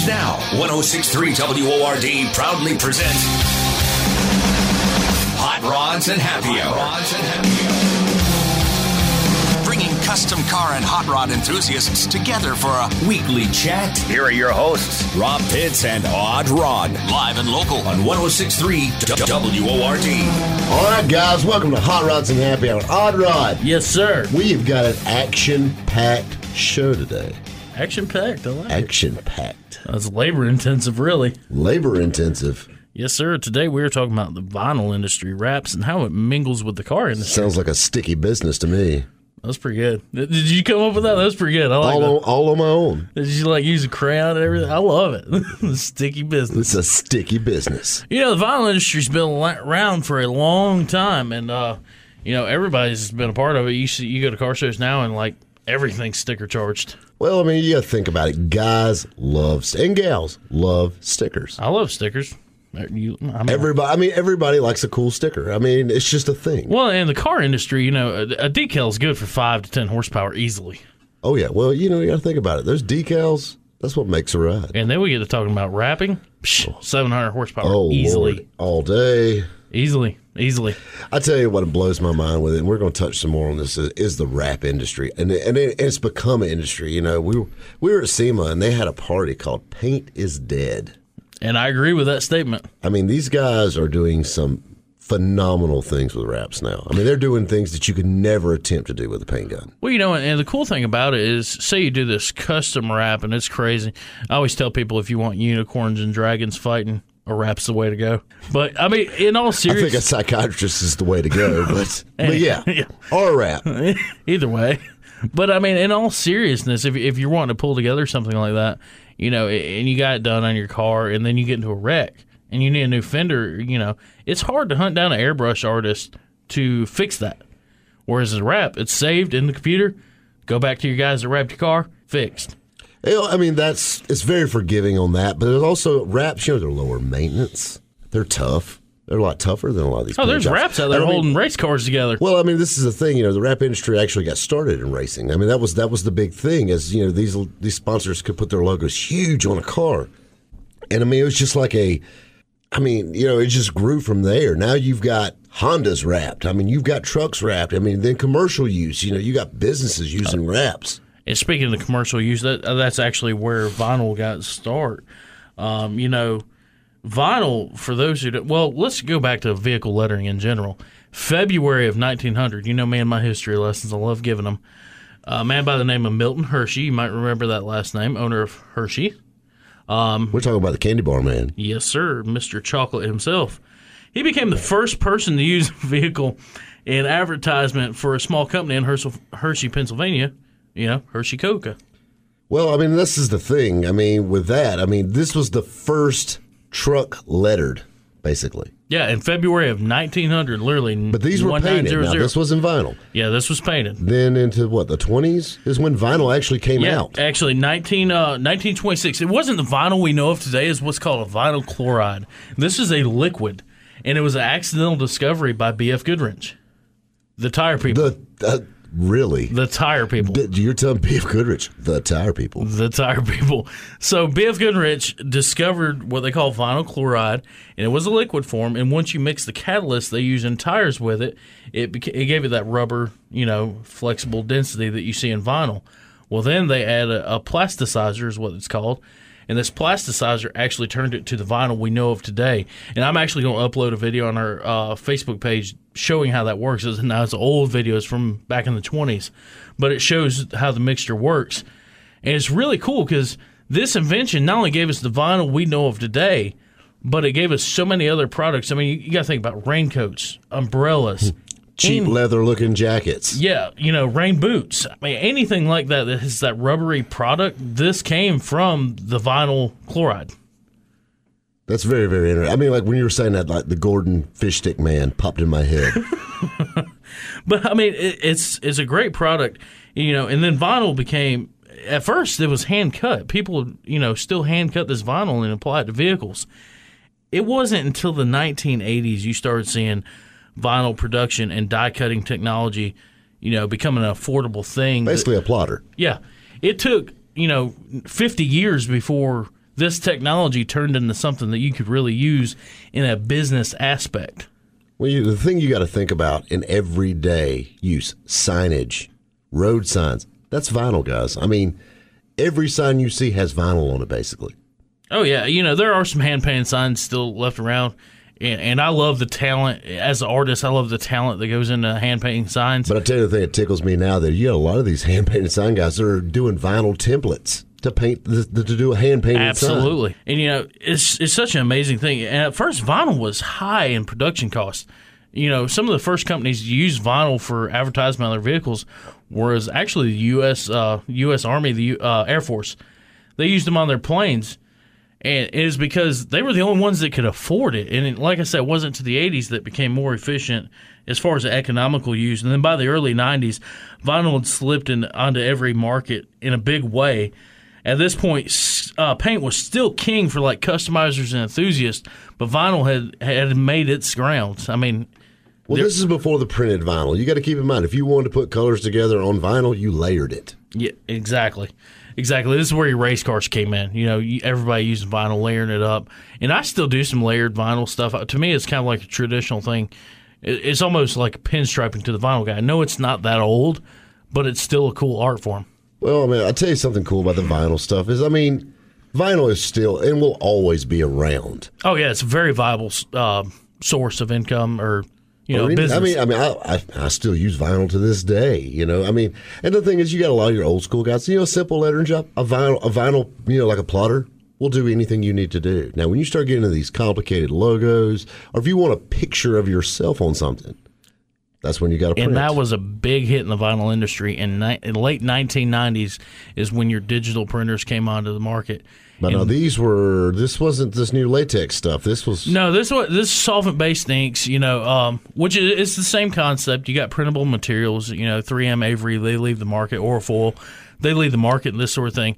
And now, 1063 WORD proudly presents Hot Rods and Happy Hour. Rods and Happy Hour. Bringing custom car and hot rod enthusiasts together for a weekly chat. Here are your hosts, Rob Pitts and Odd Rod. Live and local on 1063 WORD. All right, guys, welcome to Hot Rods and Happy Hour. Odd Rod, Yes, sir. we've got an action packed show today. Action packed. I like. Action packed. That's labor intensive, really. Labor intensive. Yes, sir. Today we are talking about the vinyl industry, wraps, and how it mingles with the car industry. Sounds like a sticky business to me. That's pretty good. Did did you come up with that? That was pretty good. I like All that. on, all on my own. Did you like use a crayon and everything? I love it. Sticky business. It's a sticky business. You know, the vinyl industry's been around for a long time, and uh, you know everybody's been a part of it. You see, you go to car shows now, and like everything's sticker charged. Well, I mean, you got to think about it. Guys love, and gals love stickers. I love stickers. Uh, You, I mean, Everybody, I mean, everybody likes a cool sticker. I mean, it's just a thing. well, in the car industry, you know, a, a decal is good for five to ten horsepower easily. Oh yeah. Well, you know, you got to think about it. Those decals. That's what makes a ride. And then we get to talking about wrapping. Psh, 700 horsepower. Oh easily. Lord, all day. Easily. Easily. I tell you what blows my mind with it, and we're going to touch some more on this, is, is the wrap industry, and and it, it's become an industry. You know, we were, we were at SEMA, and they had a party called "Paint Is Dead." And I agree with that statement. I mean, these guys are doing some phenomenal things with wraps now. I mean, they're doing things that you could never attempt to do with a paint gun. Well, you know, and the cool thing about it is, say you do this custom wrap, and it's crazy. I always tell people if you want unicorns and dragons fighting, a wrap's the way to go. But I mean, in all seriousness, I think a psychiatrist is the way to go, but but yeah, Yeah. or a rap. either way. But I mean, in all seriousness, if if you're wanting to pull together something like that, you know, and you got it done on your car, and then you get into a wreck, and you need a new fender, you know, it's hard to hunt down an airbrush artist to fix that. Whereas a wrap, it's saved in the computer. Go back to your guys that wrapped your car, fixed. I mean, that's it's very forgiving on that, but there's also wraps. You know, they're lower maintenance. They're tough. They're a lot tougher than a lot of these. Oh, there's jobs. wraps out there I mean, holding race cars together. Well, I mean, this is the thing. You know, the wrap industry actually got started in racing. I mean, that was that was the big thing. As you know, these these sponsors could put their logos huge on a car, and I mean, it was just like a. I mean, you know, it just grew from there. Now you've got Hondas wrapped. I mean, you've got trucks wrapped. I mean, then commercial use. You know, you got businesses using oh. wraps. And speaking of the commercial use, that that's actually where vinyl got its start. Um, you know, vinyl for those who don't, well, let's go back to vehicle lettering in general. February of 1900. You know me and my history lessons. I love giving them. A man by the name of Milton Hershey. You might remember that last name, owner of Hershey. We're talking about the candy bar man. Yes, sir, Mr. Chocolate himself. He became the first person to use a vehicle in advertisement for a small company in Hershey, Pennsylvania. You know, Hershey Coca. Well, I mean, this is the thing. I mean, with that, I mean, this was the first truck lettered, basically. Yeah, in February of 1900, literally. But these were painted. Now, this was in vinyl. yeah, this was painted. Then into what the twenties is when vinyl actually came Yeah, out. actually, 19, uh, 1926. It wasn't the vinyl we know of today. Is what's called a vinyl chloride. This is a liquid, and it was an accidental discovery by B.F. Goodrich, the tire people. The uh, really, the tire people. You're telling B.F. Goodrich, the tire people. the tire people. So B.F. Goodrich discovered what they call vinyl chloride, and it was a liquid form. And once you mix the catalyst they use in tires with it, it beca- it gave it that rubber, you know, flexible density that you see in vinyl. Well, then they add a, a plasticizer, is what it's called. And this plasticizer actually turned it to the vinyl we know of today. And I'm actually going to upload a video on our uh, Facebook page showing how that works. It's, now it's old videos from back in the 20s, but it shows how the mixture works. And it's really cool because this invention not only gave us the vinyl we know of today, but it gave us so many other products. I mean, you, you got to think about raincoats, umbrellas, cheap Any- leather looking jackets. Yeah, you know, rain boots. I mean, anything like that that has that rubbery product. This came from the vinyl chloride. That's very, very interesting. I mean, like when you were saying that, like the Gorton fish stick man popped in my head. But I mean, it, it's it's a great product, you know. And then vinyl became at first it was hand cut. People, you know, still hand cut this vinyl and apply it to vehicles. It wasn't until the 1980s you started seeing vinyl production and die cutting technology, you know, becoming an affordable thing. that- Basically, a plotter. Yeah. It took, you know, 50 years before this technology turned into something that you could really use in a business aspect. Well, you, the thing you got to think about in everyday use signage, road signs that's vinyl, guys. I mean, every sign you see has vinyl on it, basically. Oh, yeah. You know, there are some hand painted signs still left around. And, and I love the talent. As an artist, I love the talent that goes into hand painting signs. But I tell you the thing that tickles me now that you got a lot of these hand painted sign guys that are doing vinyl templates to paint the, to do a hand painted sign. Absolutely. And you know, it's it's such an amazing thing. And at first vinyl was high in production costs. You know, some of the first companies to use vinyl for advertisement on their vehicles was actually the U.S. Uh, U.S. Army, the uh, Air Force. They used them on their planes, and it is because they were the only ones that could afford it. And it, like I said, it wasn't to the 80s that became more efficient as far as the economical use. And then by the early 90s, vinyl had slipped in, onto every market in a big way. At this point, uh, paint was still king for like customizers and enthusiasts, but vinyl had had made its grounds. I mean, Well, this is before the printed vinyl. You got to keep in mind if you wanted to put colors together on vinyl, you layered it. Yeah, exactly. Exactly. This is where your race cars came in. You know, everybody using vinyl, layering it up. And I still do some layered vinyl stuff. Uh, To me, it's kind of like a traditional thing. It's almost like pinstriping to the vinyl guy. I know it's not that old, but it's still a cool art form. Well, I mean, I'll tell you something cool about the vinyl stuff is, I mean, vinyl is still and will always be around. Oh, yeah, it's a very viable uh, source of income or, you know, Or any- business. I mean, I mean, I, I, I still use vinyl to this day. You know, I mean, and the thing is, you got a lot of your old school guys. You know, a simple lettering job, a vinyl, a vinyl, you know, like a plotter will do anything you need to do. Now, when you start getting into these complicated logos, or if you want a picture of yourself on something, that's when you got to print. and that was a big hit in the vinyl industry. In, ni- in the late 1990s is when your digital printers came onto the market. But now these were. This wasn't this new latex stuff. This was. No, this was this solvent based inks, you know, um, which is it's the same concept. You got printable materials, you know, 3M Avery, they leave the market, Orafol, they leave the market, and this sort of thing.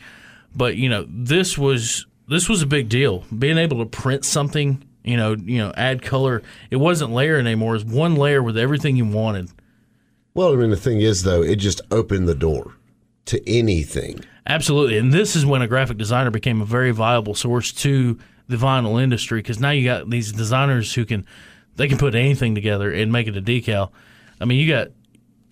But you know, this was this was a big deal. Being able to print something, you know, you know, add color. It wasn't layering anymore. It was one layer with everything you wanted. Well, I mean, the thing is, though, it just opened the door to anything. Absolutely, and this is when a graphic designer became a very viable source to the vinyl industry because now you got these designers who can they can put anything together and make it a decal. I mean, you got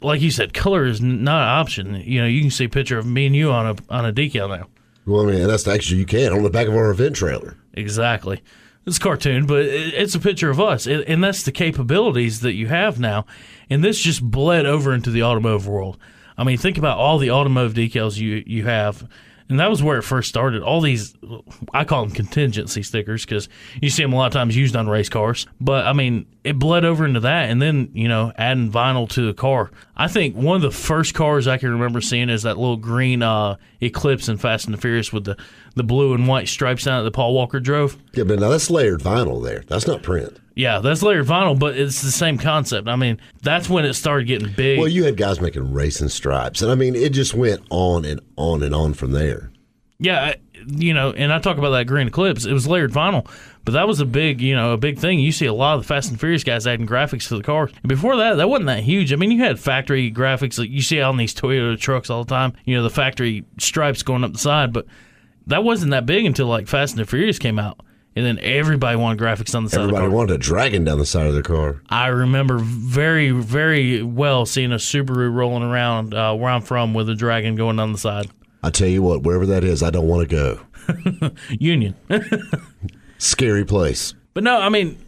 like you said, color is not an option. You know, you can see a picture of me and you on a on a decal now. Well, I mean, that's actually you can on the back of our event trailer. Exactly. It's a cartoon, but it's a picture of us, and that's the capabilities that you have now. And this just bled over into the automotive world. I mean, think about all the automotive decals you you have, and that was where it first started. All these, I call them contingency stickers because you see them a lot of times used on race cars. But I mean, it bled over into that, and then you know, adding vinyl to the car. I think one of the first cars I can remember seeing is that little green uh, Eclipse in Fast and the Furious with the the blue and white stripes on it that Paul Walker drove. Yeah, but now that's layered vinyl there. That's not print. Yeah, that's layered vinyl, but it's the same concept. I mean, that's when it started getting big. Well, you had guys making racing stripes, and I mean, it just went on and on and on from there. yeah, you know, and I talk about that green eclipse. It was layered vinyl, but that was a big, you know, a big thing. You see a lot of the Fast and Furious guys adding graphics to the cars. And before that, that wasn't that huge. I mean, you had factory graphics like you see on these Toyota trucks all the time. You know, the factory stripes going up the side, but that wasn't that big until like Fast and the Furious came out. And then everybody wanted graphics on the side of the Everybody car. wanted a dragon down the side of their car. I remember very, very well seeing a Subaru rolling around uh, where I'm from with a dragon going down the side. I tell you what, wherever that is, I don't want to go. Union. Scary place. but no, I mean,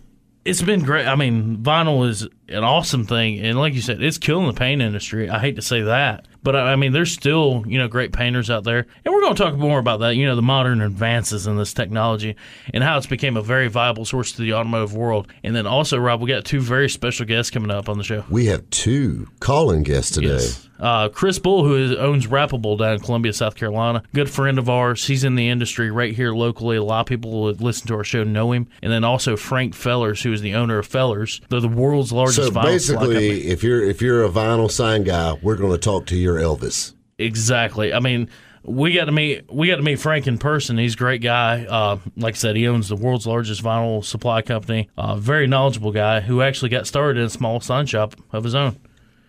it's been great. I mean, vinyl is an awesome thing. And like you said, it's killing the paint industry. I hate to say that. But I mean, there's still you know great painters out there, and we're going to talk more about that. You know, the modern advances in this technology and how it's became a very viable source to the automotive world. And then also, Rob, we got two very special guests coming up on the show. We have two calling guests today. Yes. Uh, Chris Bull, who is, owns Wrappable down in Columbia, South Carolina, good friend of ours. He's in the industry right here locally. A lot of people that listen to our show know him. And then also Frank Fellers, who is the owner of Fellers. They're the world's largest So vinyl supply company. basically, if you're if you're a vinyl sign guy, we're going to talk to your Elvis. Exactly. I mean, we got to meet we got to meet Frank in person. He's a great guy. Uh, like I said, he owns the world's largest vinyl supply company. Uh, very knowledgeable guy who actually got started in a small sign shop of his own.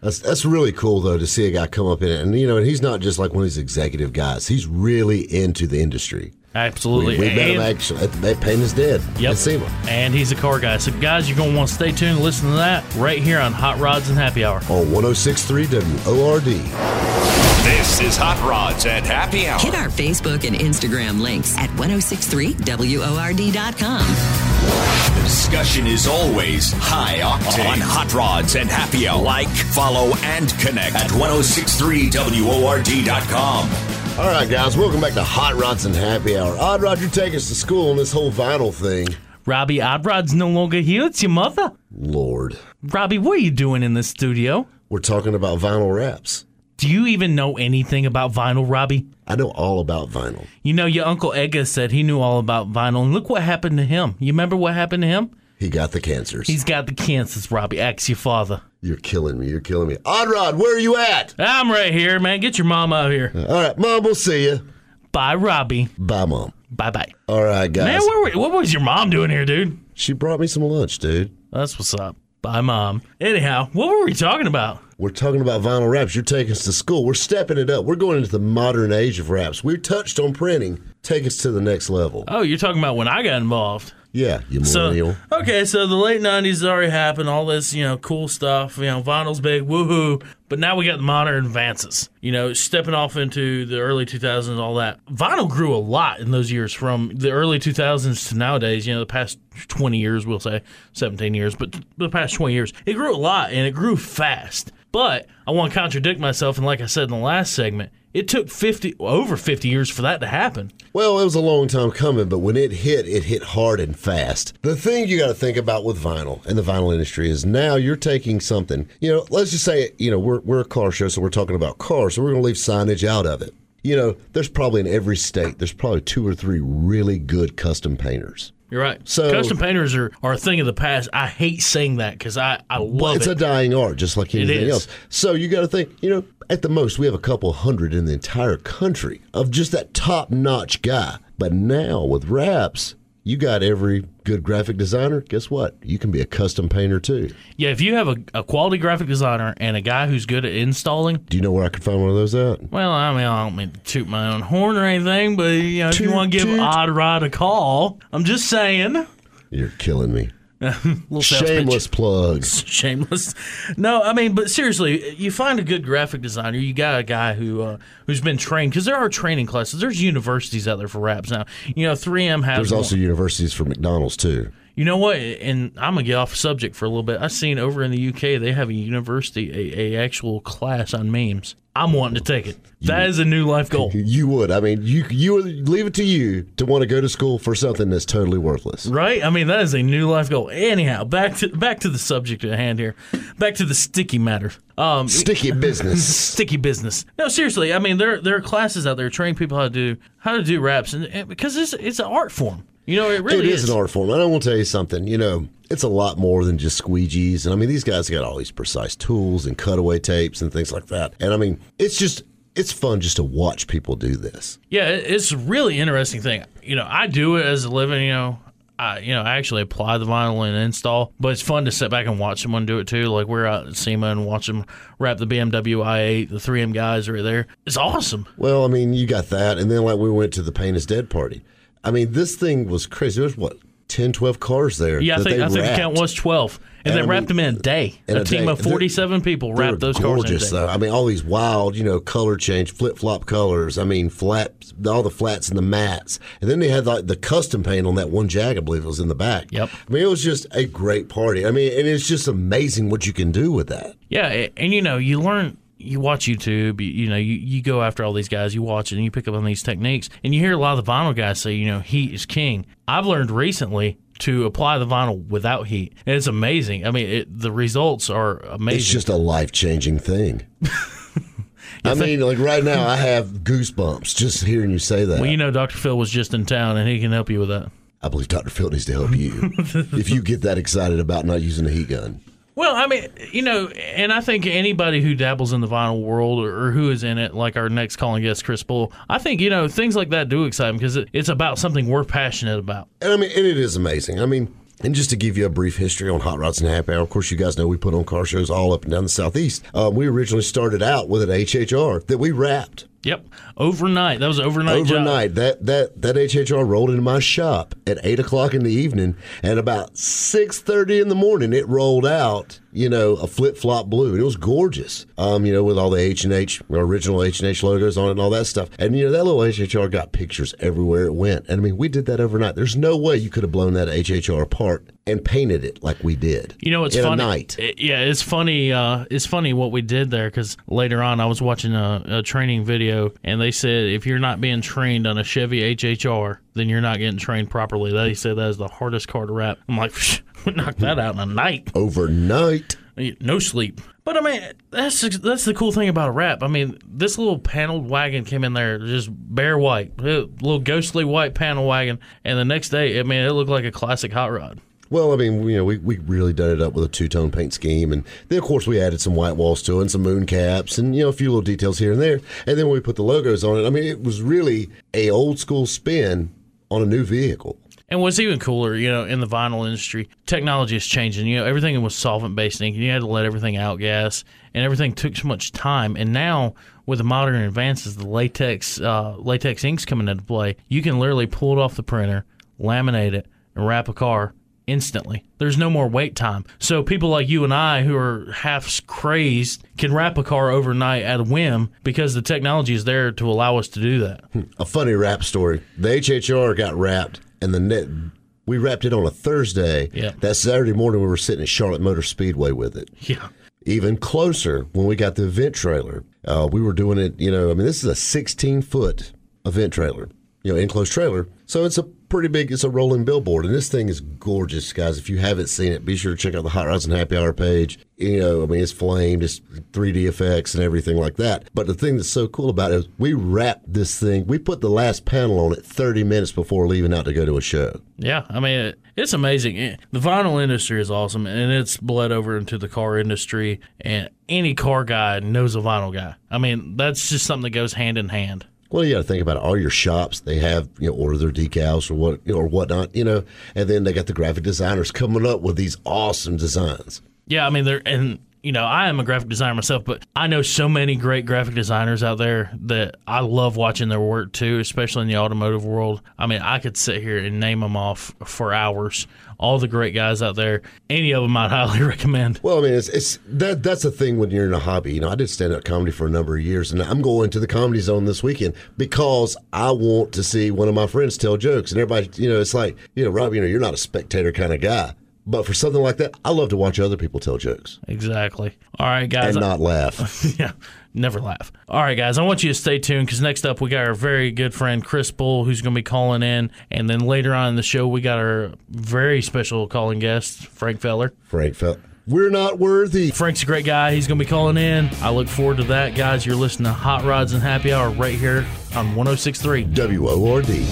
That's that's really cool though to see a guy come up in it, and you know, and he's not just like one of these executive guys. He's really into the industry. Absolutely. We, we met him actually at the Paint is Dead Yep. SEMA. And he's a car guy. So, guys, you're going to want to stay tuned and listen to that right here on Hot Rods and Happy Hour. on 1063 WORD. This is Hot Rods and Happy Hour. Hit our Facebook and Instagram links at 1063WORD.com. The discussion is always high octane on Hot Rods and Happy Hour. Like, follow, and connect at 1063WORD.com. All right, guys, welcome back to Hot Rods and Happy Hour. Odd Rod, you take us to school on this whole vinyl thing. Robbie Odd Rod's no longer here. It's your mother. Lord, Robbie, what are you doing in the studio? we're talking about vinyl wraps. Do you even know anything about vinyl, Robbie? I know all about vinyl. You know, your Uncle Edgar said he knew all about vinyl, and look what happened to him. You remember what happened to him? He got the cancers. He's got the cancers, Robbie. Ask your father. You're killing me. You're killing me. Odd Rod, where are you at? I'm right here, man. Get your mom out here. All right, Mom, we'll see you. Bye, Robbie. Bye, Mom. Bye bye. All right, guys. Man, where, were- what was your mom doing here, dude? she brought me some lunch, dude. That's what's up. Bye, mom. Anyhow, what were we talking about? We're talking about vinyl wraps. You're taking us to school. We're stepping it up. We're going into the modern age of wraps. We touched on printing. Take us to the next level. Oh, you're talking about when I got involved. Yeah, you millennial. So okay, so the late '90s already happened. All this, you know, cool stuff. You know, vinyl's big, woohoo. But now we got the modern advances. You know, stepping off into the early 2000s, all that. Vinyl grew a lot in those years, from the early 2000s to nowadays. You know, the past 20 years, we'll say 17 years, but the past 20 years, it grew a lot and it grew fast. But I want to contradict myself, and like I said in the last segment, it took 50 over 50 years for that to happen. Well, it was a long time coming, but when it hit, it hit hard and fast. The thing you got to think about with vinyl and the vinyl industry is now you're taking something, you know, let's just say, you know, we're, we're a car show, so we're talking about cars, so we're going to leave signage out of it. You know, there's probably in every state, there's probably two or three really good custom painters. You're right. So- custom painters are, are a thing of the past. I hate saying that because I, I love it's it. a dying art, just like anything else. So you got to think, you know, at the most, we have a couple hundred in the entire country of just that top notch guy. But now with wraps, you got every good graphic designer. Guess what? You can be a custom painter too. yeah, if you have a, a quality graphic designer and a guy who's good at installing, Do you know where I could find one of those at? well, I mean, I don't mean to toot my own horn or anything, but you know, if you want to give. Odd Rod a call, I'm just saying. You're killing me. Little. Shameless plugs. shameless. No, I mean, but seriously, you find a good graphic designer. You got a guy who uh, who's been trained because there are training classes. There's universities out there for wraps now. You know, 3M has. There's one. also universities for McDonald's too. You know what? And I'm gonna get off subject for a little bit. I've seen over in the UK they have a university, a, a actual class on memes. I'm wanting to take it. That is a new life goal, You would. I mean, you you would leave it to you to want to go to school for something that's totally worthless. right? I mean, that is a new life goal. Anyhow, back to back to the subject at hand here. Back to the sticky matter. Um, Sticky business. sticky business. No, seriously. I mean, there there are classes out there training people how to do how to do wraps, and, and because it's it's an art form. You know, it really it is, an art form. And I will tell you something. You know, it's a lot more than just squeegees. And I mean, these guys got all these precise tools and cutaway tapes and things like that. And I mean, it's just it's fun just to watch people do this. Yeah, it's a really interesting thing. You know, I do it as a living. You know, I you know I actually apply the vinyl and install, but it's fun to sit back and watch someone do it too. Like we're out at SEMA and watch them wrap the BMW i8. The 3M guys are there. It's awesome. Well, I mean, you got that, and then like we went to the Paint is Dead party. I mean, this thing was crazy. There was what 10, 12 cars there. Yeah, I think I think the count was 12, and, And they I mean- wrapped them in a day. in A, a team day. of 47 people wrapped those cars gorgeous, though. I mean, all these wild, you know, color change, flip flop colors. I mean, flat, all the flats and the mats, and then they had like the custom paint on that one Jag. I believe it was in the back. Yep. I mean, it was just a great party. I mean, and it's just amazing what you can do with that. Yeah, and you know, you learn you watch YouTube, you, you know, you, you go after all these guys, you watch it, and you pick up on these techniques, and you hear a lot of the vinyl guys say, you know, heat is king. I've learned recently to apply the vinyl without heat, and it's amazing. I mean, it, the results are amazing. It's just a life changing thing. I mean, like right now, I have goosebumps just hearing you say that. well, you know, Dr. Phil was just in town, and he can help you with that. I believe Dr. Phil needs to help you if you get that excited about not using a heat gun. Well, I mean, you know, and I think anybody who dabbles in the vinyl world or, or who is in it, like our next calling guest, Chris Bull, I think, you know, things like that do excite him because it, it's about something we're passionate about. And I mean, and it is amazing. I mean, and just to give you a brief history on Hot Rods and Happy Hour, of course, you guys know we put on car shows all up and down the Southeast. Um, we originally started out with an HHR that we wrapped. Yep. Overnight. That was an overnight job. Overnight, that that that HHR rolled into my shop at eight o'clock in the evening, and about six thirty in the morning, it rolled out. You know, a flip flop blue, and it was gorgeous. Um, you know, with all the H and H original H and H logos on it and all that stuff. And you know, that little HHR got pictures everywhere it went. And I mean, we did that overnight. There's no way you could have blown that HHR apart and painted it like we did. You know, it's in funny. night. It- yeah, it's funny. Uh, it's funny what we did there because later on I was watching a, a training video and they said if you're not being trained on a Chevy HHR, then you're not getting trained properly. They said that is the hardest car to wrap. I'm like, we knocked that out in a night. Overnight. No sleep. But I mean, that's that's the cool thing about a wrap. I mean, this little paneled wagon came in there just bare white, little ghostly white panel wagon, and the next day, I mean, it looked like a classic hot rod. Well, I mean, you know, we, we really done it up with a two tone paint scheme, and then of course we added some white walls to it and some moon caps, and you know a few little details here and there. And then when we put the logos on it, I mean, it was really a old school spin on a new vehicle. And what's even cooler, you know, in the vinyl industry, technology is changing. You know, everything was solvent based ink, and you had to let everything outgas, and everything took so much time. And now, with the modern advances, the latex uh, latex inks coming into play, you can literally pull it off the printer, laminate it, and wrap a car instantly. There's no more wait time. So people like you and I who are half crazed can wrap a car overnight at a whim because the technology is there to allow us to do that. A funny wrap story. The HHR got wrapped, and the net. We wrapped it on a Thursday. Yeah. That Saturday morning, we were sitting at Charlotte Motor Speedway with it. Yeah. Even closer when we got the event trailer. Uh, we were doing it, you know, I mean, this is a 16 foot event trailer, you know, enclosed trailer. So it's a pretty big, it's a rolling billboard. And this thing is gorgeous, guys. If you haven't seen it, be sure to check out the Hot Rods and Happy Hour page. You know, I mean, it's flamed, it's 3D effects and everything like that. But the thing that's so cool about it is we wrapped this thing, we put the last panel on it 30 minutes before leaving out to go to a show. Yeah, I mean, it, it's amazing. Eh, the vinyl industry is awesome, and it's bled over into the car industry. And any car guy knows a vinyl guy. I mean, that's just something that goes hand in hand. Well, you got to think about it. all your shops. They have you know order their decals or what or whatnot, you know, and then they got the graphic designers coming up with these awesome designs. Yeah, I mean, they're and you know, I am a graphic designer myself, but I know so many great graphic designers out there that I love watching their work too, especially in the automotive world. I mean, I could sit here and name them off for hours. All the great guys out there, any of them I'd highly recommend. Well, I mean, it's, it's that that's the thing when you're in a hobby. You know, I did stand up comedy for a number of years, and I'm going to the comedy zone this weekend because I want to see one of my friends tell jokes. And everybody, you know, it's like, you know, Rob, you know, you're not a spectator kind of guy, but for something like that, I love to watch other people tell jokes Exactly. All right, guys. and not laugh. yeah, never laugh. All right, guys, I want you to stay tuned because next up we got our very good friend Chris Bull who's going to be calling in, and then later on in the show we got our very special calling guest Frank Feller. Frank felt we're not worthy. Frank's a great guy. He's going to be calling in. I look forward to that, guys. You're listening to Hot Rods and Happy Hour right here on 1063. W O R D.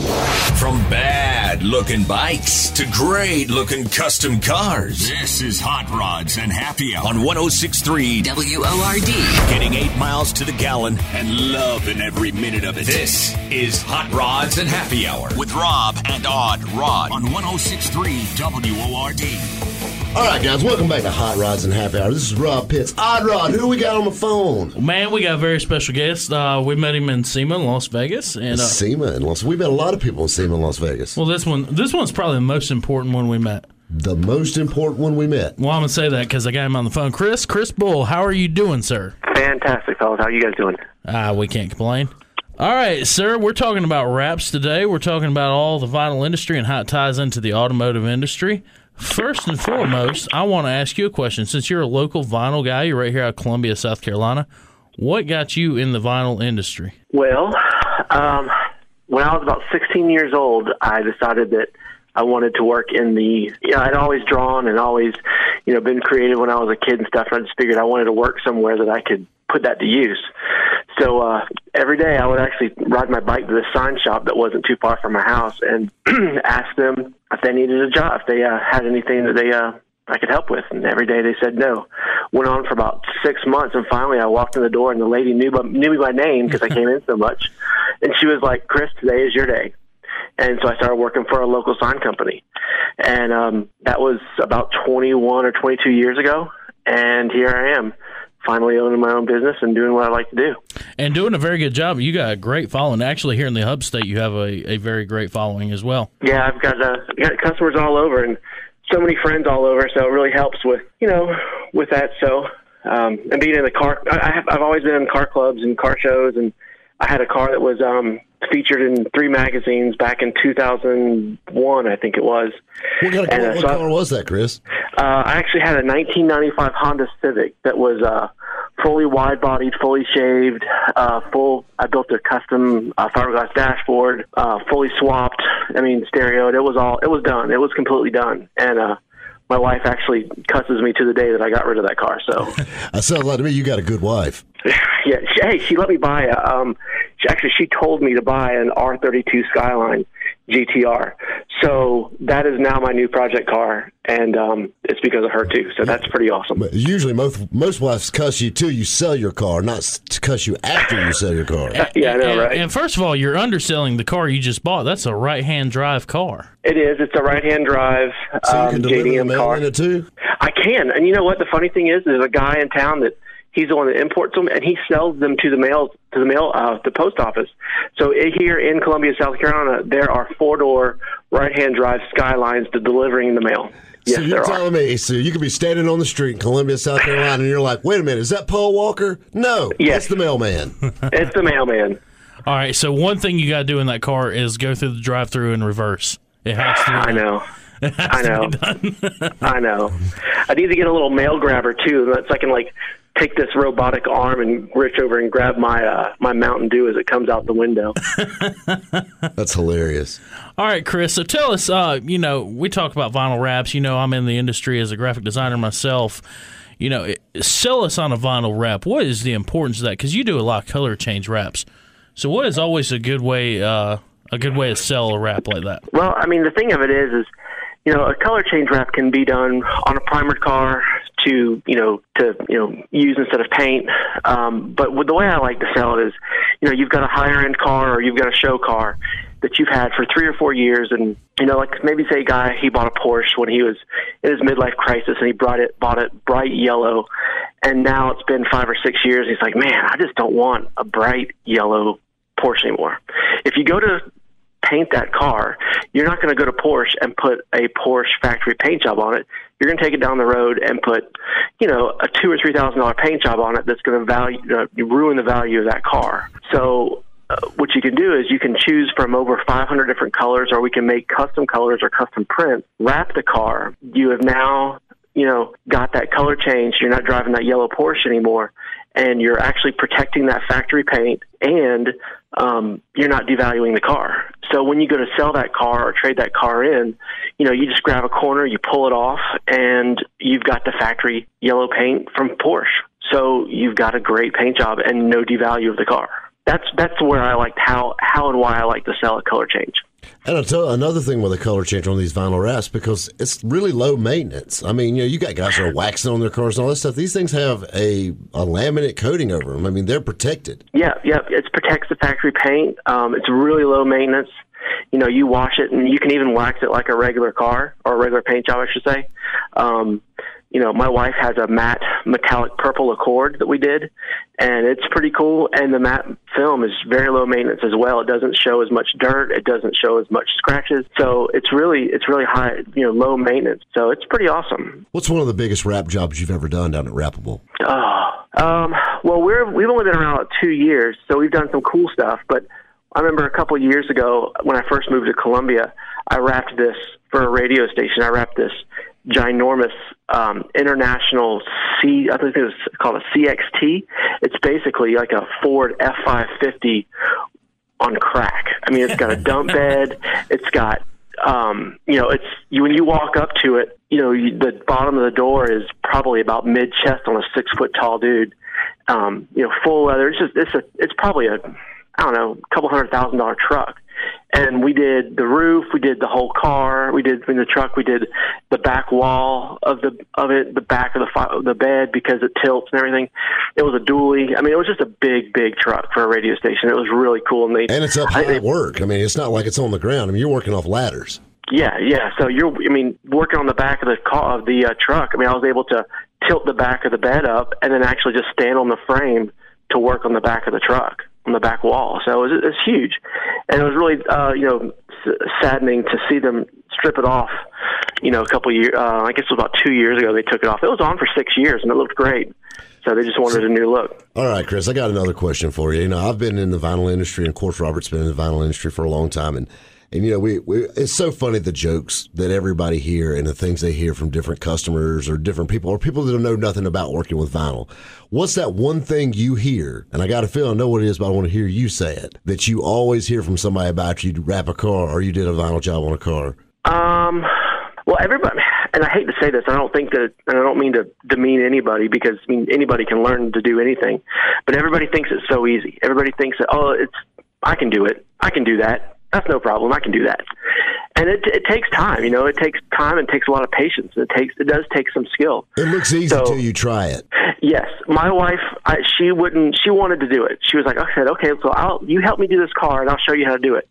From bad looking bikes to great looking custom cars. This is Hot Rods and Happy Hour on 1063 WORD. Getting eight miles to the gallon and loving every minute of it. This is Hot Rods and Happy Hour with Rob and Odd Rod on 1063 WORD. All right, guys, welcome back to Hot Rods and Happy Hour. This is Rob Pitts. Odd Rod, who we got on the phone? Man, we got a very special guest. Uh, we met him in SEMA in Las Vegas, and uh, SEMA in Las. Vegas. We met a lot of people in SEMA in Las Vegas. well, this one, this one's probably the most important one we met. The most important one we met. Well, I'm gonna say that because I got him on the phone. Chris, Chris Bull, how are you doing, sir? Fantastic, fellas. How are you guys doing? Ah, we can't complain. All right, sir. We're talking about wraps today. We're talking about all the vinyl industry and how it ties into the automotive industry. First and foremost, I want to ask you a question. Since you're a local vinyl guy, you're right here out of Columbia, South Carolina. What got you in the vinyl industry? Well, um, when I was about 16 years old, I decided that I wanted to work in the. You know, I'd always drawn and always, you know, been creative when I was a kid and stuff. And I just figured I wanted to work somewhere that I could put that to use. So uh, every day I would actually ride my bike to the sign shop that wasn't too far from my house and ask them if they needed a job, if they uh, had anything that they uh, I could help with. And every day they said no. Went on for about six months, and finally I walked in the door, and the lady knew knew me by name because I came in so much, and she was like, "Chris, today is your day." And so I started working for a local sign company, and um, that was about 21 or 22 years ago. And here I am, finally owning my own business and doing what I like to do. And doing a very good job. You got a great following. Actually, here in the hub state, you have a, a very great following as well. Yeah, I've got, uh, got customers all over and so many friends all over, so it really helps with you know with that. So um, and being in the car, I have, I've always been in car clubs and car shows, and I had a car that was um, featured in three magazines back in 2001, I think it was. What kind of And, car, uh, what so I- was that, Chris? Uh, I actually had a 1995 Honda Civic that was uh, fully wide-bodied, fully shaved, uh, full. I built a custom uh, fiberglass dashboard, uh, fully swapped. I mean, stereoed. It was all. It was done. It was completely done. And uh, my wife actually cusses me to the day that I got rid of that car. So. That sounds like to me you got a good wife. yeah, she, hey, she let me buy a. Um, she, actually, she told me to buy an R32 Skyline GTR. So that is now my new project car, and um, it's because of her too. So that's pretty awesome. But usually, most most wives cuss you till you sell your car, not to cuss you after you sell your car. Yeah, I know, and, right? and first of all, you're underselling the car you just bought. That's a right hand drive car. It is. It's a right-hand drive So you um, can deliver the JDM mail car. in it too. I can, and you know what? The funny thing is, there's a guy in town that he's the one that imports them, and he sells them to the mail to the mail uh, the post office. So here in Columbia, South Carolina, there are four-door right-hand drive Skylines to delivering the mail. Yes, so you're there are. telling me, so you could be standing on the street in Columbia, South Carolina, and you're like, "Wait a minute, is that Paul Walker?" No, Yes. that's the mailman. It's the mailman. All right, so one thing you got to do in that car is go through the drive through in reverse. It has to. Be I know. I know. I know. I need to get a little mail grabber too, so I can like take this robotic arm and reach over and grab my uh, my Mountain Dew as it comes out the window. That's hilarious. All right, Chris. So tell us, uh, you know, we talk about vinyl wraps. You know, I'm in the industry as a graphic designer myself. You know, it, sell us on a vinyl wrap. What is the importance of that? Because you do a lot of color change wraps. So what is always a good way, uh, a good way to sell a wrap like that? Well, I mean, the thing of it is, is you know, a color change wrap can be done on a primered car to you know to you know use instead of paint. Um, but the way I like to sell it is, you know, you've got a higher end car or you've got a show car that you've had for three or four years, and you know, like maybe say a guy he bought a Porsche when he was in his midlife crisis, and he brought it bought it bright yellow, and now it's been five or six years. And he's like, man, I just don't want a bright yellow Porsche anymore. If you go to paint that car, you're not going to go to Porsche and put a Porsche factory paint job on it. You're going to take it down the road and put, you know, a two or three thousand dollar paint job on it that's going to value uh, ruin the value of that car. So. Uh, what you can do is you can choose from over 500 different colors, or we can make custom colors or custom prints. Wrap the car. You have now, you know, got that color change. You're not driving that yellow Porsche anymore, and you're actually protecting that factory paint and um, you're not devaluing the car. So when you go to sell that car or trade that car in, you know, you just grab a corner, you pull it off, and you've got the factory yellow paint from Porsche. So you've got a great paint job and no devalue of the car. That's that's where I like how how and why I like to sell a color change. And I'll tell another thing with the color change on these vinyl wraps because it's really low maintenance. I mean, you know, you got guys that are waxing on their cars and all that stuff. These things have a, a laminate coating over them. I mean, they're protected. Yeah, yeah, it protects the factory paint. Um, it's really low maintenance. You know, you wash it and you can even wax it like a regular car or a regular paint job, I should say. Um, you know, my wife has a matte metallic purple Accord that we did, and it's pretty cool. And the matte film is very low maintenance as well. It doesn't show as much dirt. It doesn't show as much scratches. So it's really it's really high, you know, low maintenance. So it's pretty awesome. What's one of the biggest wrap jobs you've ever done down at Wrappable? Oh, um, well, we're we've only been around two years, so we've done some cool stuff. But I remember a couple of years ago when I first moved to Columbia, I wrapped this for a radio station. I wrapped this ginormous um, international C. I think it was called a CXT. It's basically like a Ford F550 on crack. I mean, it's got a dump bed. It's got um, you know, it's you when you walk up to it, you know, you, the bottom of the door is probably about mid chest on a six foot tall dude. Um, you know, full leather. It's just it's a it's probably a I don't know, a couple hundred thousand dollar truck. And we did the roof, we did the whole car, we did in the truck, we did the back wall of the of it, the back of the fi- the bed because it tilts and everything. It was a dually. I mean, it was just a big, big truck for a radio station. It was really cool, and they And it's up I- high work. I mean, it's not like it's on the ground. I mean, you're working off ladders. Yeah, yeah. So you're, I mean, working on the back of the car of the uh, truck. I mean, I was able to tilt the back of the bed up and then actually just stand on the frame to work on the back of the truck on the back wall. So it was, it was huge, and it was really, uh, you know, saddening to see them strip it off. You know, a couple years. Uh, I guess it was about two years ago they took it off. It was on for six years and it looked great. So they just wanted a new look. All right, Chris, I got another question for you. You know, I've been in the vinyl industry, and of course, Robert's been in the vinyl industry for a long time, and and you know, we, we it's so funny the jokes that everybody hear and the things they hear from different customers or different people or people that don't know nothing about working with vinyl. What's that one thing you hear? And I got a feeling I know what it is, but I want to hear you say it. That you always hear from somebody about you wrap a car or you did a vinyl job on a car. Um, well, everybody, and I hate to say this, I don't think that, and I don't mean to demean anybody because I mean anybody can learn to do anything, but everybody thinks it's so easy. Everybody thinks that oh, it's I can do it, I can do that. That's no problem. I can do that. And it, it takes time, you know. It takes time and takes a lot of patience. It takes it does take some skill. It looks easy So- till you try it. Yes, my wife, I, she wouldn't. She wanted to do it. She was like, I said, okay, so I'll you help me do this car, and I'll show you how to do it.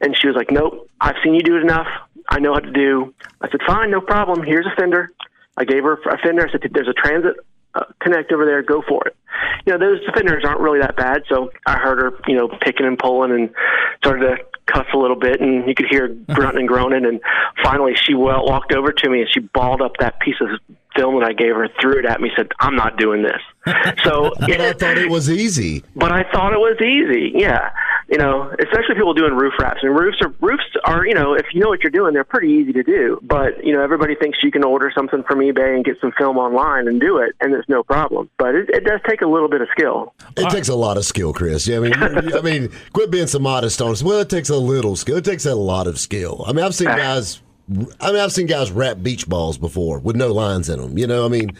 And she was like, Nope, I've seen you do it enough. I know how to do. I said, Fine, no problem. Here's a fender. I gave her a fender. I said, There's a transit uh, connect over there. Go for it. You know, those defenders aren't really that bad. So I heard her, you know, picking and pulling, and started to cuss a little bit, and you could hear her grunting and groaning. And finally, she well, walked over to me and she balled up that piece of film that I gave her, threw it at me, said, "I'm not doing this." So, But I thought it was easy. but I thought it was easy. Yeah, you know, especially people doing roof wraps. And roofs are roofs are you know, if you know what you're doing, they're pretty easy to do. But you know, everybody thinks you can order something from eBay and get some film online and do it, and it's no problem. But it, it does take a little bit of skill. It takes a lot of skill, Chris. Yeah, I mean, I mean, quit being so modest on us. Well, it takes a little skill. It takes a lot of skill. I mean, I've seen ah. guys. I mean, I've seen guys wrap beach balls before with no lines in them. You know, I mean,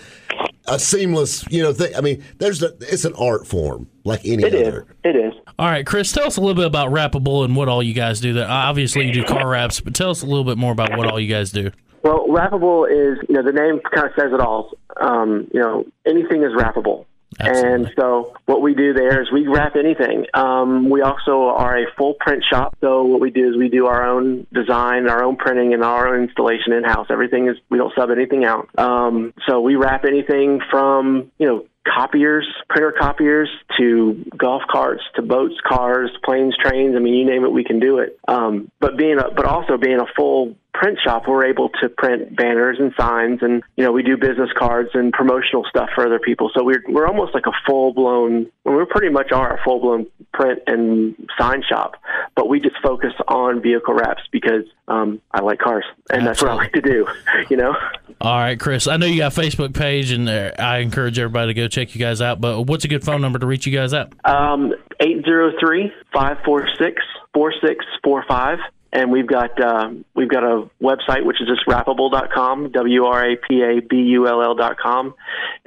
a seamless. You know, thing. I mean, there's a, it's an art form like any It is. other. It is. All right, Chris, tell us a little bit about Wrappable and what all you guys do. There, obviously you do car wraps, but tell us a little bit more about what all you guys do. Well, wrappable is you know the name kind of says it all. Um, you know, anything is wrappable. Absolutely. And so what we do there is we wrap anything. Um, we also are a full print shop. So what we do is we do our own design, our own printing, and our own installation in house. Everything is we don't sub anything out. Um, so we wrap anything from you know copiers, printer copiers, to golf carts, to boats, cars, planes, trains. I mean, you name it, we can do it. Um, but being a, but also being a full print shop, we're able to print banners and signs, and you know, we do business cards and promotional stuff for other people. So we're we're almost like a full blown. We're pretty much are a full blown print and sign shop, but we just focus on vehicle wraps because um, I like cars, and that's what I like to do. You know. All right, Chris, I know you got a Facebook page, and uh, I encourage everybody to go check you guys out. But what's a good phone number to reach you guys at? Um, 803-546-4645. And we've got uh, we've got a website which is just wrappable.com, w r a p a b u l l dot com,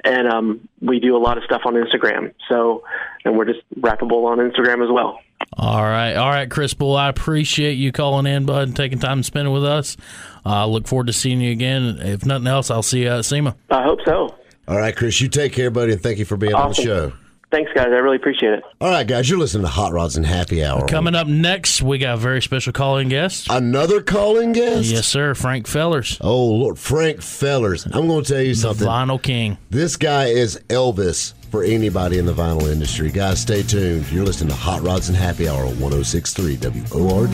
and um, we do a lot of stuff on Instagram. So, and we're just wrappable on Instagram as well. All right, all right, Chris Bull. I appreciate you calling in, bud, and taking time to spend it with us. I uh, look forward to seeing you again. If nothing else, I'll see you at SEMA. I hope so. All right, Chris, you take care, buddy, and thank you for being on the show. Thanks, guys. I really appreciate it. All right, guys, you're listening to Hot Rods and Happy Hour. Coming up next, we got a very special calling guest. Another calling guest? Yes, sir, Frank Fellers, Oh, Lord, Frank Fellers. I'm going to tell you something. Vinyl King. This guy is Elvis for anybody in the vinyl industry. Guys, stay tuned. You're listening to Hot Rods and Happy Hour on 1063 WORD.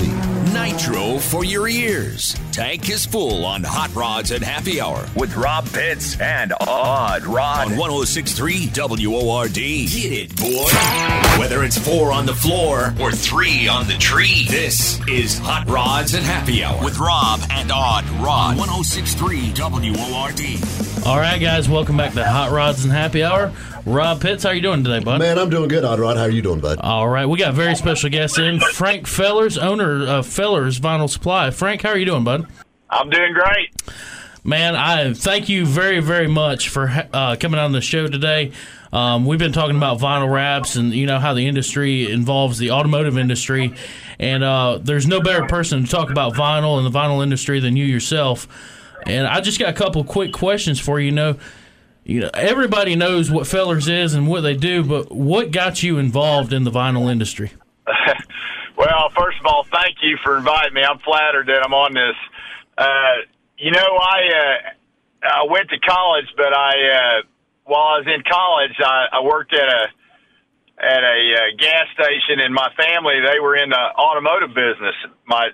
Nitro for your ears. Tank is full on Hot Rods and Happy Hour with Rob Pitts and Odd Rod on 1063 WORD. Get it, boy. Whether it's four on the floor or three on the tree, this is Hot Rods and Happy Hour with Rob and Odd Rod. 1063 WORD. All right, guys, welcome back to Hot Rods and Happy Hour. Rob Pitts, how are you doing today, bud? Man, I'm doing good, Odd Rod. How are you doing, bud? All right, we got a very special guest in, Frank Fellers, owner of Fellers Vinyl Supply. Frank, how are you doing, bud? I'm doing great. Man, I thank you very, very much for uh, coming on the show today. Um, we've been talking about vinyl wraps and you know how the industry involves the automotive industry, and uh, there's no better person to talk about vinyl and the vinyl industry than you yourself. And I just got a couple quick questions for you. You know, you know everybody knows what Fellers is and what they do, but what got you involved in the vinyl industry? well, first of all, thank you for inviting me. I'm flattered that I'm on this. Uh, you know, I uh, I went to college, but I uh, while I was in college, I, I worked at a at a uh, gas station, and my family they were in the automotive business. My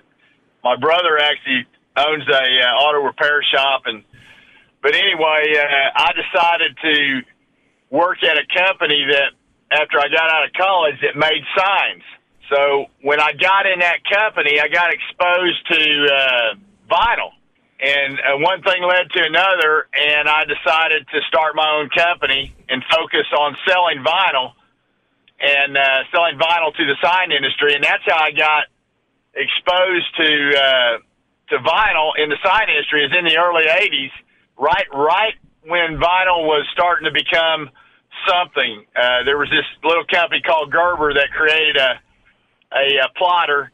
my brother actually owns a uh, auto repair shop, and but anyway, uh, I decided to work at a company that after I got out of college that made signs. So when I got in that company, I got exposed to uh, vinyl. And uh, one thing led to another, and I decided to start my own company and focus on selling vinyl and uh, selling vinyl to the sign industry. And that's how I got exposed to uh, to vinyl in the sign industry. Is in the early '80s, right? Right when vinyl was starting to become something. Uh, there was this little company called Gerber that created a a, a plotter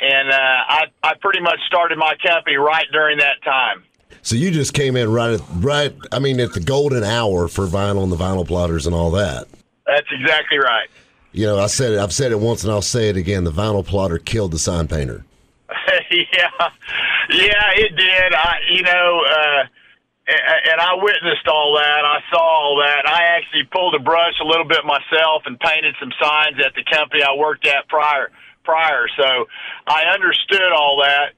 and uh, I I pretty much started my company right during that time. So you just came in right at right. I mean, at the golden hour for vinyl and the vinyl plotters and all that. That's exactly right. You know, I said it. I've said it once, and I'll say it again. The vinyl plotter killed the sign painter. yeah, yeah, it did. I, you know, uh, and I witnessed all that. I saw all that. I actually pulled a brush a little bit myself and painted some signs at the company I worked at prior prior. So I understood all that,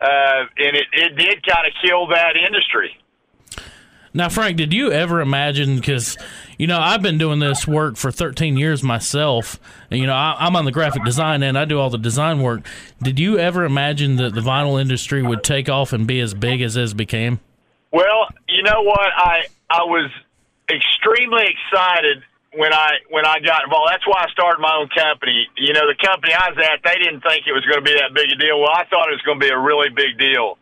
uh, and it, it did kind of kill that industry. Now, Frank, did you ever imagine? Because you know, I've been doing this work for 13 years myself, and you know, I, am on the graphic design end. I do all the design work. Did you ever imagine that the vinyl industry would take off and be as big as it became? Well, you know what, I I was extremely excited when I when I got involved. That's why I started my own company. You know, the company I was at, they didn't think it was going to be that big a deal. Well, I thought it was going to be a really big deal.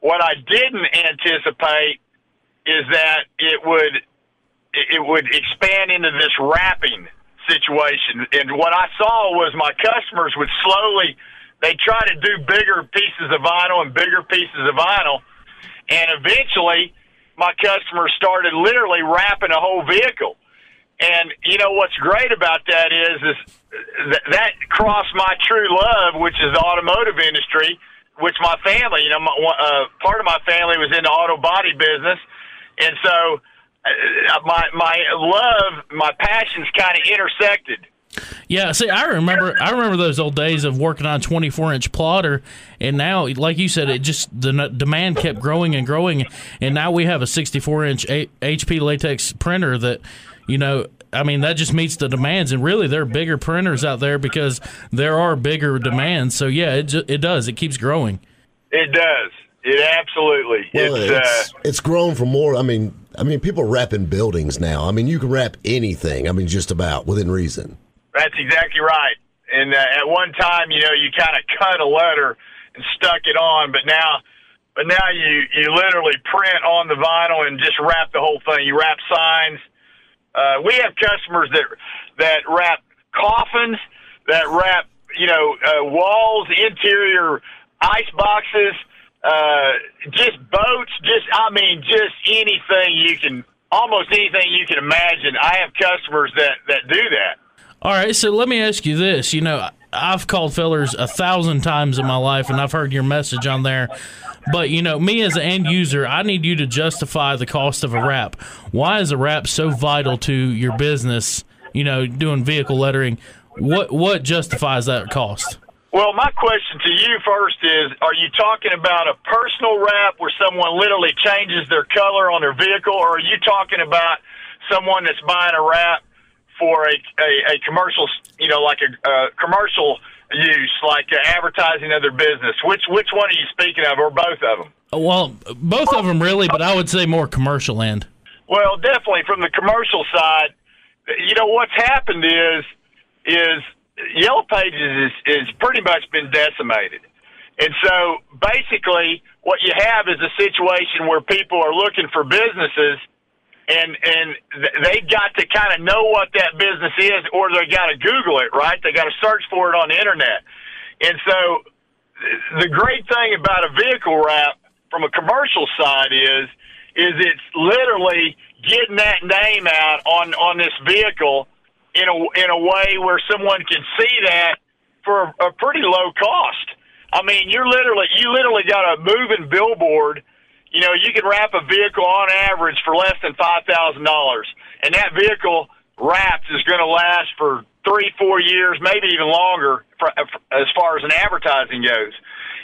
What I didn't anticipate is that it would it would expand into this wrapping situation. And what I saw was my customers would slowly they try to do bigger pieces of vinyl and bigger pieces of vinyl, and eventually my customers started literally wrapping a whole vehicle and you know what's great about that is is th- that crossed my true love, which is the automotive industry, which my family, you know, my, uh, part of my family was in the auto body business, and so uh, my my love, my passions kind of intersected. Yeah, see, I remember, I remember those old days of working on twenty four inch plotter, and now, like you said, it just the demand kept growing and growing, and now we have a sixty four inch HP latex printer that you know, I mean, that just meets the demands. And really, there are bigger printers out there because there are bigger demands. So, yeah, it, it does. It keeps growing. It does. It absolutely. Well, it's, it's, uh, it's grown from more. I mean, I mean, people wrap in buildings now. I mean, you can wrap anything. I mean, just about within reason. That's exactly right. And uh, at one time, you know, you kind of cut a letter and stuck it on, but now, but now you you literally print on the vinyl and just wrap the whole thing. You wrap signs uh, we have customers that that wrap coffins, that wrap you know uh, walls, interior ice boxes, uh, just boats, just I mean, just anything you can, almost anything you can imagine. I have customers that that do that. All right, so let me ask you this. You know, I've called Fellers a thousand times in my life, and I've heard your message on there. But you know, me as an end user, I need you to justify the cost of a wrap. Why is a wrap so vital to your business? You know, doing vehicle lettering. What what justifies that cost? Well, my question to you first is: Are you talking about a personal wrap where someone literally changes their color on their vehicle, or are you talking about someone that's buying a wrap for a a, a commercial, you know, like a, a commercial use, like uh, advertising of their business? Which which one are you speaking of, or both of them? Well, both of them really, but I would say more commercial end. Well, definitely from the commercial side. You know what's happened is is Yellow Pages is is pretty much been decimated, and so basically what you have is a situation where people are looking for businesses. And and they've got to kind of know what that business is, or they got to Google it, right? They got to search for it on the internet. And so, the great thing about a vehicle wrap from a commercial side is is it's literally getting that name out on on this vehicle in a in a way where someone can see that for a pretty low cost. I mean, you're literally you literally got a moving billboard. You know, you can wrap a vehicle on average for less than five thousand dollars, and that vehicle wrapped is going to last for three, four years, maybe even longer, for, as far as an advertising goes.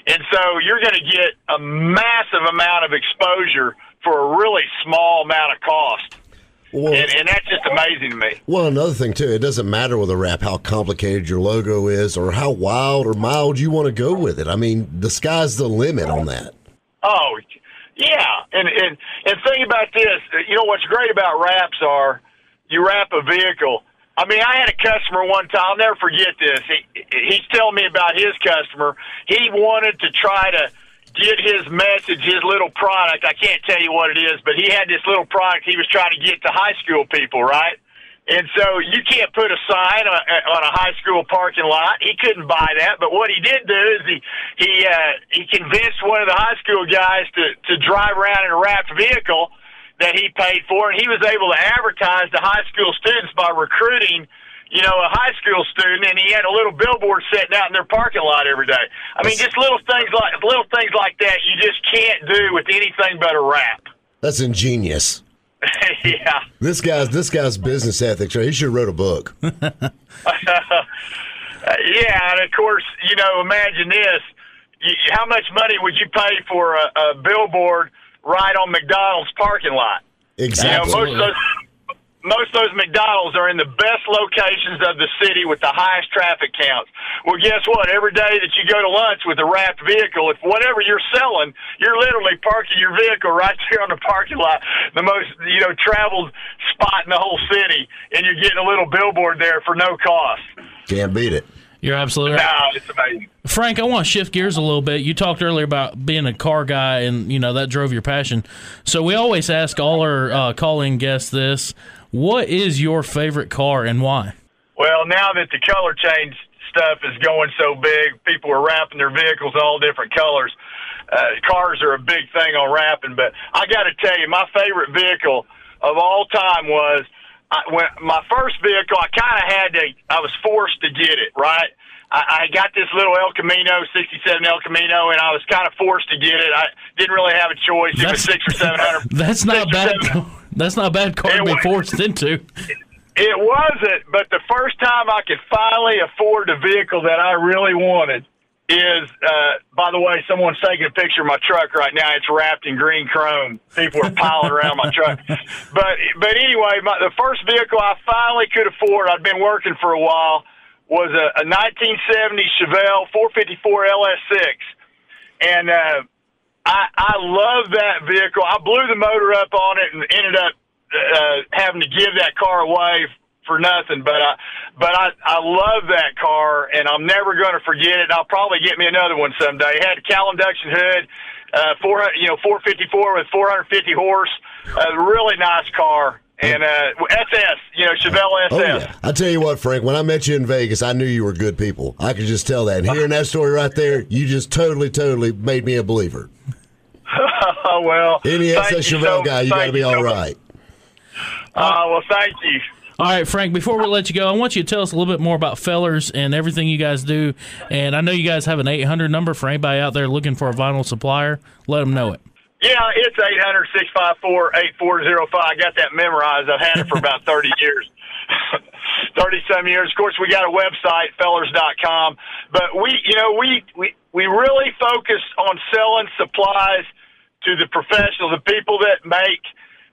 And so you're going to get a massive amount of exposure for a really small amount of cost. Well, And, and that's just amazing to me. well, another thing too, it doesn't matter with a wrap how complicated your logo is or how wild or mild you want to go with it. I mean, the sky's the limit on that. Oh, yeah, and and and think about this. You know what's great about wraps are you wrap a vehicle. I mean, I had a customer one time. I'll never forget this. He he's telling me about his customer. He wanted to try to get his message, his little product. I can't tell you what it is, but he had this little product he was trying to get to high school people, right? And so you can't put a sign on, on a high school parking lot. He couldn't buy that, but what he did do is he he uh, he convinced one of the high school guys to to drive around in a wrapped vehicle that he paid for, and he was able to advertise to high school students by recruiting, you know, a high school student, and he had a little billboard sitting out in their parking lot every day. I mean, just little things like little things like that you just can't do with anything but a wrap. That's ingenious. yeah. This guy's this guy's business ethics. Right? He should have wrote a book. Uh, yeah, and of course, you know, imagine this: you, how much money would you pay for a, a billboard right on McDonald's parking lot? Exactly. You know, most of those most of those McDonald's are in the best locations of the city with the highest traffic counts. Well, guess what? Every day that you go to lunch with a wrapped vehicle, if whatever you're selling, you're literally parking your vehicle right here on the parking lot, the most you know traveled spot in the whole city, and you're getting a little billboard there for no cost. Can't beat it. You're absolutely No, it's amazing. Frank, I want to shift gears a little bit. You talked earlier about being a car guy, and you know that drove your passion. So we always ask all our uh, call-in guests this: What is your favorite car and why? Well, now that the color change stuff is going so big, people are wrapping their vehicles all different colors. Uh, cars are a big thing on wrapping, but I got to tell you, my favorite vehicle of all time was I, when my first vehicle. I kind of had to. I was forced to get it right. I, I got this little El Camino, '67 El Camino, and I was kind of forced to get it. I didn't really have a choice. It was six or seven hundred. That's not bad. That's not a bad car to be forced into. It wasn't, but the first time I could finally afford the vehicle that I really wanted is, uh, by the way, someone's taking a picture of my truck right now. It's wrapped in green chrome. People are piling around my truck. But, but anyway, my, the first vehicle I finally could afford, I'd been working for a while, was a, a 1970 Chevelle 454 LS6. And, uh, I, I love that vehicle. I blew the motor up on it and ended up uh, having to give that car away for nothing. But I, but I, I love that car, and I'm never going to forget it. I'll probably get me another one someday. It had a cowl induction hood, uh, four, you know, 454 with 450 horse. A really nice car, and uh, SS, you know, Chevelle SS. Oh yeah. I tell you what, Frank. When I met you in Vegas, I knew you were good people. I could just tell that. And hearing that story right there, you just totally, totally made me a believer. Oh well, Any thank SS you Chevelle so- guy, you got to be you all so much. right. Uh, well, thank you. All right, Frank, before we let you go, I want you to tell us a little bit more about Fellers and everything you guys do. And I know you guys have an 800 number for anybody out there looking for a vinyl supplier. Let them know it. Yeah, it's 800 654 8405. I got that memorized. I've had it for about 30 years. 30 some years. Of course, we got a website, fellers.com. But we, you know, we, we, we really focus on selling supplies to the professional, the people that make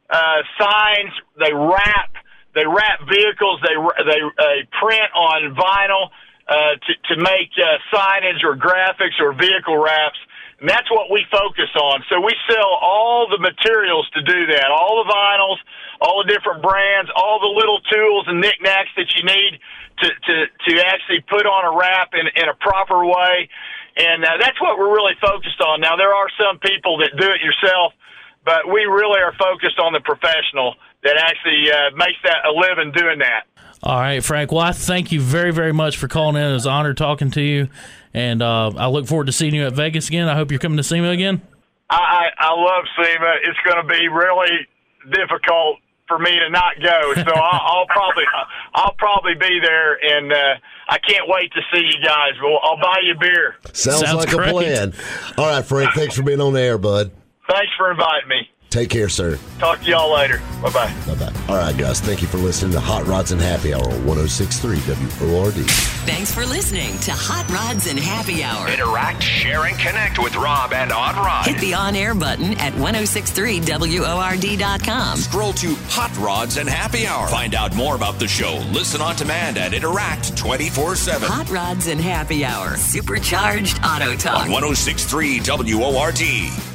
uh, signs, they wrap, they wrap vehicles, they, they, they print on vinyl uh, to, to make uh, signage or graphics or vehicle wraps. And that's what we focus on. So we sell all the materials to do that, all the vinyls, all the different brands, all the little tools and knickknacks that you need to, to, to actually put on a wrap in, in a proper way. And uh, that's what we're really focused on. Now, there are some people that do it yourself, but we really are focused on the professional that actually uh, makes that a living doing that. All right, Frank. Well, I thank you very, very much for calling in. It was an honor talking to you. And uh, I look forward to seeing you at Vegas again. I hope you're coming to SEMA again. I, I, I love SEMA. It's going to be really difficult for me to not go. So I'll, I'll probably I'll probably be there, and uh, I can't wait to see you guys. Well, I'll buy you a beer. Sounds, Sounds like great. a plan. All right, Frank. Thanks for being on the air, bud. Thanks for inviting me. Take care, sir. Talk to y'all later. Bye bye. Bye bye. All right, guys. Thank you for listening to Hot Rods and Happy Hour on 1063 WORD. Thanks for listening to Hot Rods and Happy Hour. Interact, share, and connect with Rob and Odd Rod. Hit the on air button at 1063WORD.com. Scroll to Hot Rods and Happy Hour. Find out more about the show. Listen on demand and interact 24 7 Hot Rods and Happy Hour. Supercharged Auto Talk. on 1063 WORD.